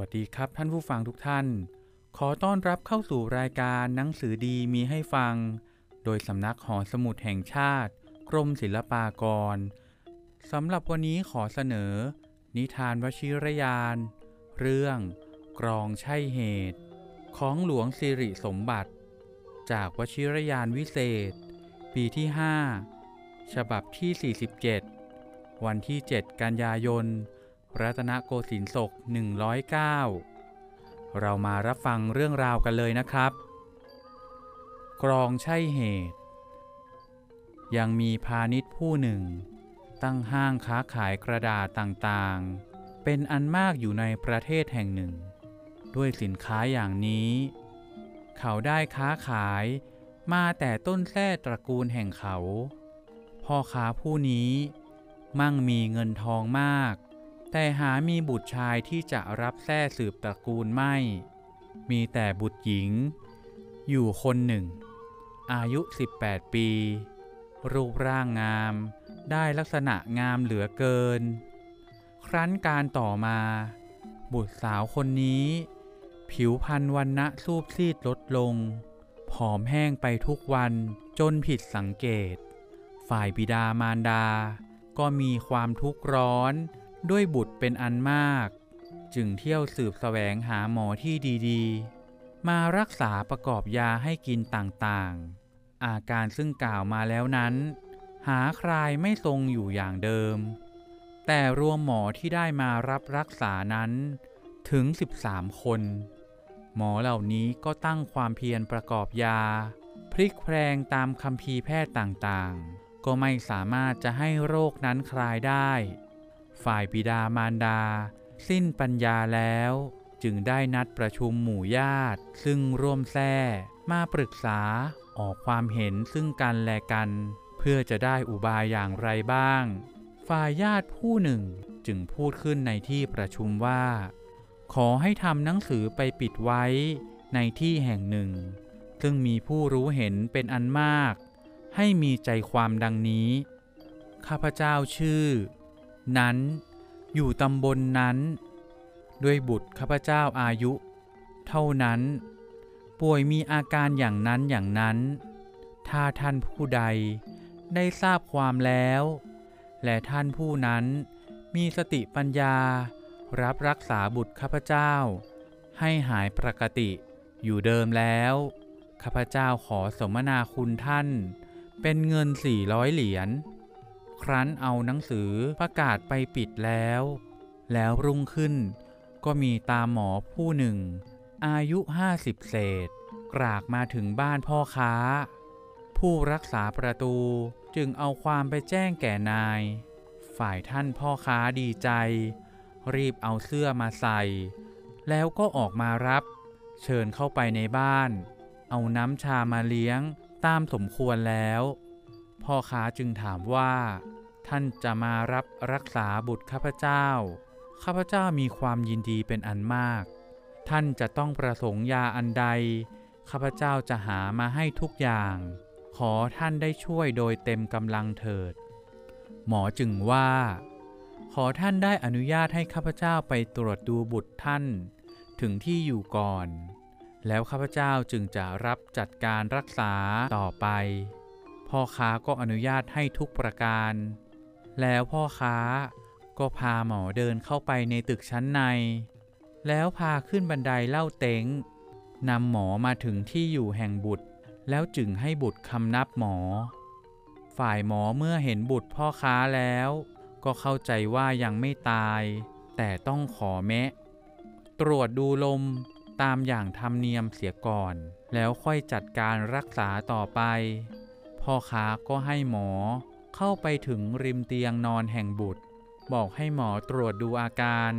วัสดีครับท่านผู้ฟังทุกท่าน ขอต้อนรับเข้าสู่รายการหนังสือดีมีให้ฟัง โดยสำนักหอสมุดแห่งชาติ กรมศิลปากรสำหรับวันนี้ขอเสนอ นิทานวชิรยาน เรื่อง กรองใช่เหตุ ของหลวงสิริสมบัติ จากวชิรยานวิเศษ ปีที่ 5 ฉบับที่ 47 วันที่ 7 กันยายน รัตนโกสินทร์ศก 109 เรามารับฟังเรื่องราวกันเลยนะครับ กรองใช่เหตุ ยังมีพาณิชย์ผู้หนึ่ง ตั้งห้างค้าขายกระดาษต่างๆ เป็นอันมากอยู่ในประเทศแห่งหนึ่ง ด้วยสินค้าอย่างนี้ เขาได้ค้าขายมาแต่ต้นแท้ตระกูลแห่งเขา พ่อค้าผู้นี้มั่งมีเงินทองมาก แต่หามีบุตรชายที่จะรับแท้สืบตระกูลไม่ มีแต่บุตรหญิง อยู่คนหนึ่ง อายุ 18 ปี รูปร่างงาม ได้ลักษณะงามเหลือเกิน ครั้นการต่อมา บุตรสาวคนนี้ ผิวพรรณวันณะสูบซีดลดลง ผอมแห้งไปทุกวันจนผิดสังเกต ฝ่ายบิดามารดา ก็มีความทุกข์ร้อน ด้วยบุตรเป็นอันมาก จึงเที่ยวสืบแสวงหาหมอที่ดีๆ มารักษาประกอบยาให้กินต่างๆ อาการซึ่งกล่าวมาแล้วนั้น หาใครไม่ทรงอยู่อย่างเดิม แต่รวมหมอที่ได้มารับรักษานั้นถึง 13 คน หมอเหล่านี้ก็ตั้งความเพียรประกอบยา พลิกแพลงตามคำพีร์แพทย์ต่างๆ ก็ไม่สามารถจะให้โรคนั้นคลายได้ ฝ่ายบิดามารดา สิ้นปัญญาแล้ว จึงได้นัดประชุมหมู่ญาติ ซึ่งร่วมแท้มาปรึกษาออกความเห็นซึ่งกันและกัน เพื่อจะได้อุบายอย่างไรบ้าง ฝ่ายญาติผู้หนึ่งจึงพูดขึ้นในที่ประชุมว่า ขอให้ทำหนังสือไปปิดไว้ในที่แห่งหนึ่ง ซึ่งมีผู้รู้เห็นเป็นอันมาก ให้มีใจความดังนี้ ข้าพเจ้าชื่อ นั้น อยู่ตำบลนนั้น ด้วยบุตรข้าพเจ้าอายุ เท่านั้น ป่วยมีอาการอย่างนั้นอย่างนั้น ถ้าท่านผู้ใดได้ทราบความแล้ว และท่านผู้นั้นมีสติปัญญา รับรักษาบุตรข้าพเจ้า ให้หายปกติอยู่เดิมแล้วข้าพเจ้าขอสมนาคุณท่าน เป็นเงิน400เหรียญ ครั้นเอาหนังสือประกาศไปปิดแล้ว แล้วรุ่งขึ้น ก็มีตาหมอผู้หนึ่ง อายุ50เศษ กรากมาถึงบ้านพ่อค้า ผู้รักษาประตูจึงเอาความไปแจ้งแก่นาย ฝ่ายท่านพ่อค้าดีใจ รีบเอาเสื้อมาใส่ แล้วก็ออกมารับ เชิญเข้าไปในบ้าน เอาน้ำชามาเลี้ยงตามสมควรแล้ว พ่อค้าจึงถามว่า ท่านจะมารับรักษาบุตรข้าพเจ้า ข้าพเจ้ามีความยินดีเป็นอันมาก ท่านจะต้องประสงค์ยาอันใด ข้าพเจ้าจะหามาให้ทุกอย่าง ขอท่านได้ช่วยโดยเต็มกำลังเถิด หมอจึงว่า ขอท่านได้อนุญาตให้ข้าพเจ้าไปตรวจดูบุตรท่าน ถึงที่อยู่ก่อนแล้วข้าพเจ้าจึงจะรับจัดการรักษาต่อไป พ่อค้าก็อนุญาตให้ทุกประการ แล้วพ่อค้าก็พาหมอเดินเข้าไปในตึกชั้นใน แล้วพาขึ้นบันไดเล่าเต็งนำหมอมาถึงที่อยู่แห่งบุตร แล้วจึงให้บุตรคำนับหมอ ฝ่ายหมอเมื่อเห็นบุตรพ่อค้าแล้ว ก็เข้าใจว่ายังไม่ตาย แต่ต้องขอแมะ ตรวจดูลมตามอย่างธรรมเนียมเสียก่อน แล้วค่อยจัดการรักษาต่อไป พ่อค้าก็ให้หมอเข้าไปถึงริมเตียงนอนแห่งบุตร บอกให้หมอตรวจดูอาการ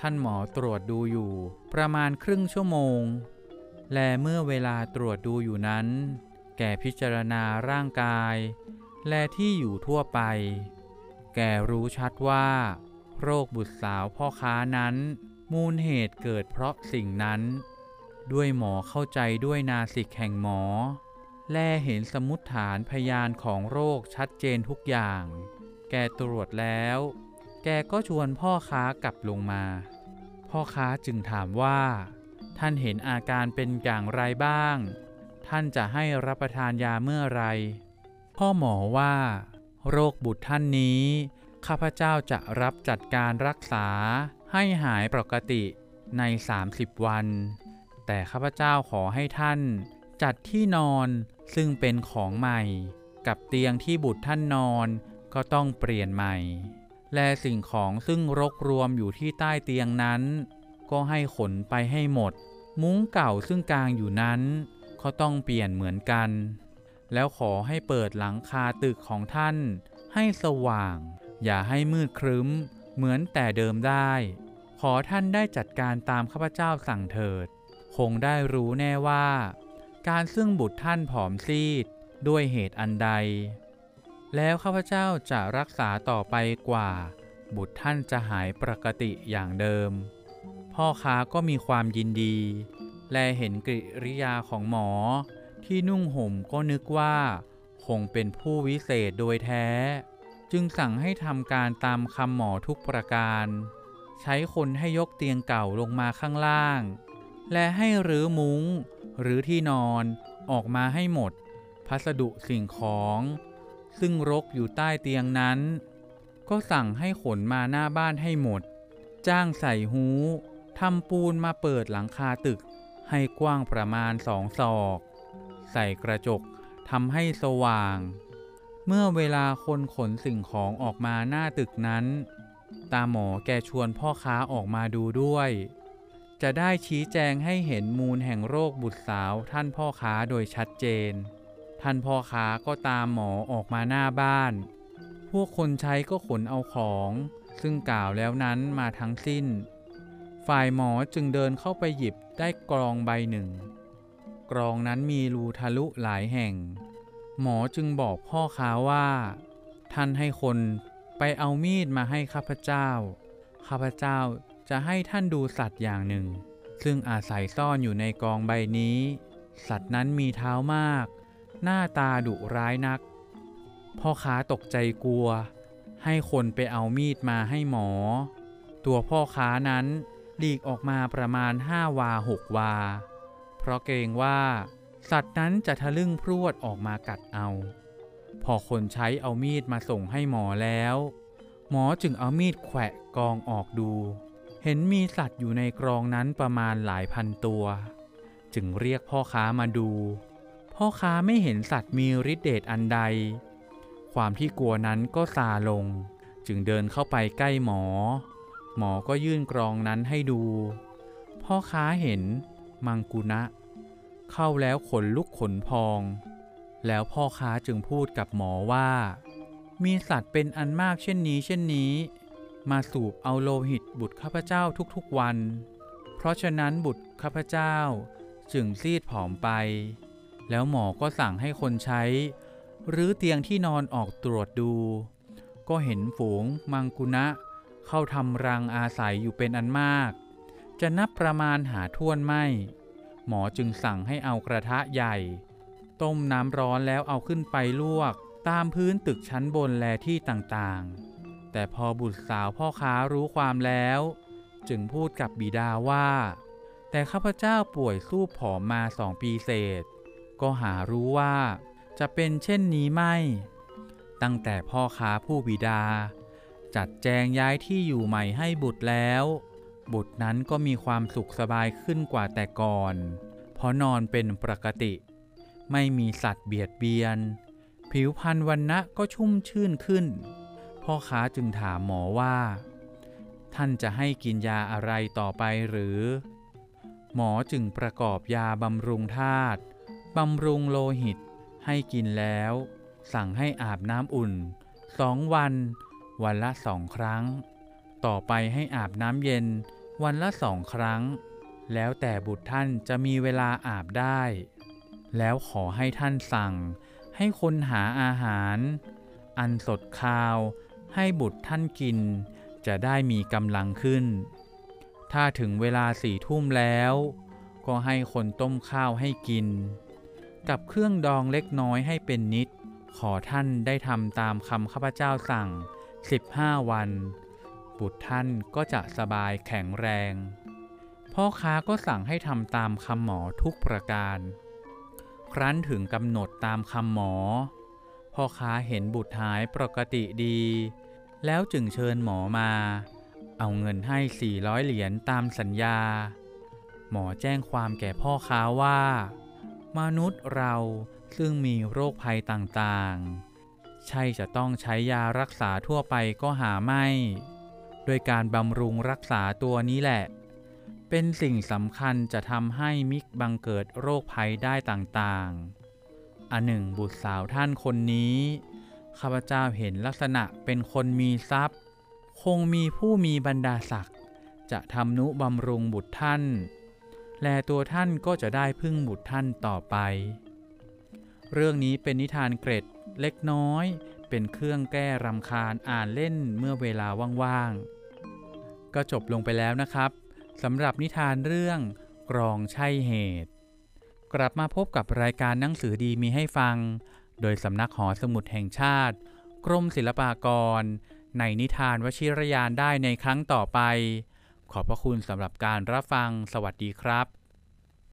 ท่านหมอตรวจดูอยู่ ประมาณครึ่งชั่วโมง และเมื่อเวลาตรวจดูอยู่นั้น แกพิจารณาร่างกาย และที่อยู่ทั่วไป แกรู้ชัดว่า โรคบุตรสาวพ่อค้านั้น มูลเหตุเกิดเพราะสิ่งนั้น ด้วยหมอเข้าใจด้วยนาสิกแห่งหมอ แลเห็นสมุดฐานพยานของโรคชัดเจนทุกอย่าง แกตรวจแล้ว แกก็ชวนพ่อค้ากลับลงมา พ่อค้าจึงถามว่า ท่านเห็นอาการเป็นอย่างไรบ้าง ท่านจะให้รับประทานยาเมื่อไร พ่อหมอว่า โรคบุตรท่านนี้ ข้าพเจ้าจะรับจัดการรักษาให้หายปกติใน 30 วัน แต่ข้าพเจ้าขอให้ท่าน จัดที่นอนซึ่งเป็นของใหม่ กับเตียงที่บุตรท่านนอนก็ต้องเปลี่ยนใหม่ และสิ่งของซึ่งรกรวมอยู่ที่ใต้เตียงนั้น ก็ให้ขนไปให้หมด มุ้งเก่าซึ่งกลางอยู่นั้น ก็ต้องเปลี่ยนเหมือนกัน แล้วขอให้เปิดหลังคาตึกของท่าน ให้สว่าง อย่าให้มืดครึ้ม เหมือนแต่เดิมได้ ขอท่านได้จัดการตามข้าพเจ้าสั่งเถิด คงได้รู้แน่ว่า การซึ่งบุตรท่านผอมซีดด้วยเหตุอันใด แล้วข้าพเจ้าจะรักษาต่อไปกว่า บุตรท่านจะหายปกติอย่างเดิม พ่อค้าก็มีความยินดี และเห็นกริยาของหมอ ที่นุ่งห่มก็นึกว่า คงเป็นผู้วิเศษโดยแท้ จึงสั่งให้ทำการตามคำหมอทุกประการ ใช้คนให้ยกเตียงเก่าลงมาข้างล่าง และให้รื้อมุง้ง หรือที่นอนออกมาให้หมด พัสดุสิ่งของ ซึ่งรกอยู่ใต้เตียงนั้น ก็สั่งให้ขนมาหน้าบ้านให้หมด จ้างใส่หูทำปูนมาเปิดหลังคาตึก ให้กว้างประมาณสองศอก ใส่กระจกทำให้สว่าง เมื่อเวลาคนขนสิ่งของออกมาหน้าตึกนั้น ตาหมอแกชวนพ่อค้าออกมาดูด้วย จะได้ชี้แจงให้เห็นมูลแห่งโรคบุตรสาวท่านพ่อค้าโดยชัดเจน ท่านพ่อค้าก็ตามหมอออกมาหน้าบ้าน พวกคนใช้ก็ขนเอาของ ซึ่งกล่าวแล้วนั้นมาทั้งสิ้น ฝ่ายหมอจึงเดินเข้าไปหยิบได้กรองใบหนึ่ง กรองนั้นมีรูทะลุหลายแห่ง หมอจึงบอกพ่อค้าว่า ท่านให้คนไปเอามีดมาให้ข้าพเจ้า ข้าพเจ้า จะให้ท่านดูสัตว์อย่างหนึ่ง ซึ่งอาศัยซ่อนอยู่ในกองใบนี้ สัตว์นั้นมีเท้ามาก หน้าตาดุร้ายนัก พ่อค้าตกใจกลัว ให้คนไปเอามีดมาให้หมอ ตัวพ่อค้านั้นหลีกออกมาประมาณห้าวาหกวา เพราะเกรงว่า สัตว์นั้นจะทะลึ่งพรวดออกมากัดเอา พอคนใช้เอามีดมาส่งให้หมอแล้ว หมอจึงเอามีดแขวะกองออกดู เห็นมีสัตว์อยู่ในกรองนั้นประมาณหลายพันตัว จึงเรียกพ่อค้ามาดู พ่อค้าไม่เห็นสัตว์มีฤทธิ์เดชอันใด ความที่กลัวนั้นก็ซาลง จึงเดินเข้าไปใกล้หมอ หมอก็ยื่นกรองนั้นให้ดู พ่อค้าเห็น มังกุนะเข้าแล้วขนลุกขนพอง แล้วพ่อค้าจึงพูดกับหมอว่า มีสัตว์เป็นอันมากเช่นนี้เช่นนี้ มาสูบเอาโลหิตบุตรข้าพเจ้าทุกๆวัน เพราะฉะนั้นบุตรข้าพเจ้าจึงซีดผอมไป แล้วหมอก็สั่งให้คนใช้ หรือเตียงที่นอนออกตรวจดู ก็เห็นฝูงมังกุนะเข้าทำรังอาศัยอยู่เป็นอันมาก จะนับประมาณหาท่วนไม่ หมอจึงสั่งให้เอากระทะใหญ่ ต้มน้ำร้อนแล้วเอาขึ้นไปลวก ตามพื้นตึกชั้นบนแลที่ต่างๆ แต่พอบุตรสาวพ่อค้ารู้ความแล้ว จึงพูดกับบิดาว่า แต่ข้าพเจ้าป่วยสู้ผอมมาสองปีเศษ ก็หารู้ว่าจะเป็นเช่นนี้ไม่ ตั้งแต่พ่อค้าผู้บิดา จัดแจงย้ายที่อยู่ใหม่ให้บุตรแล้ว บุตรนั้นก็มีความสุขสบายขึ้นกว่าแต่ก่อน เพราะนอนเป็นปกติ ไม่มีสัตว์เบียดเบียน ผิวพรรณวันนะก็ชุ่มชื่นขึ้น พ่อค้าจึงถามหมอว่า ท่านจะให้กินยาอะไรต่อไปหรือ หมอจึงประกอบยาบำรุงธาตุบำรุงโลหิต ให้กินแล้ว สั่งให้อาบน้ำอุ่นสองวัน วันละสองครั้ง ต่อไปให้อาบน้ำเย็น วันละสองครั้ง แล้วแต่บุตรท่านจะมีเวลาอาบได้ แล้วขอให้ท่านสั่ง ให้คนหาอาหาร อันสดคาว ให้บุตรท่านกิน จะได้มีกำลังขึ้น ถ้าถึงเวลาสี่ทุ่มแล้ว ก็ให้คนต้มข้าวให้กิน กับเครื่องดองเล็กน้อยให้เป็นนิด ขอท่านได้ทำตามคำข้าพเจ้าสั่ง 15 วัน บุตรท่านก็จะสบายแข็งแรง พ่อค้าก็สั่งให้ทำตามคำหมอทุกประการ ครั้นถึงกำหนดตามคำหมอพ่อค้าเห็นบุตรหายปกติดี แล้วจึงเชิญหมอมา เอาเงินให้ 400 เหรียญตามสัญญา หมอแจ้งความแก่พ่อค้าว่า มนุษย์เราซึ่งมีโรคภัยต่างๆ ใช่จะต้องใช้ยารักษาทั่วไปก็หาไม่โดยการบำรุงรักษาตัวนี้แหละ เป็นสิ่งสำคัญจะทำให้มิกบังเกิดโรคภัยได้ต่างๆ อันหนึ่งบุตรสาวท่านคนนี้ ข้าพเจ้าเห็นลักษณะเป็นคนมีทรัพย์ คงมีผู้มีบรรดาศักดิ์จะทำนุบำรุงบุตรท่าน และตัวท่านก็จะได้พึ่งบุตรท่านต่อไป เรื่องนี้เป็นนิทานเกร็ดเล็กน้อย เป็นเครื่องแก้รำคาญอ่านเล่นเมื่อเวลาว่างๆ ก็จบลงไปแล้วนะครับสำหรับนิทานเรื่องกรองใช่เหตุ กลับมาพบกับรายการหนังสือดีมีให้ฟัง โดยสำนักหอสมุดแห่งชาติ กรมศิลปากร ในนิทานวชิรยานได้ในครั้งต่อไป ขอบพระคุณสำหรับการรับฟังสวัสดีครับ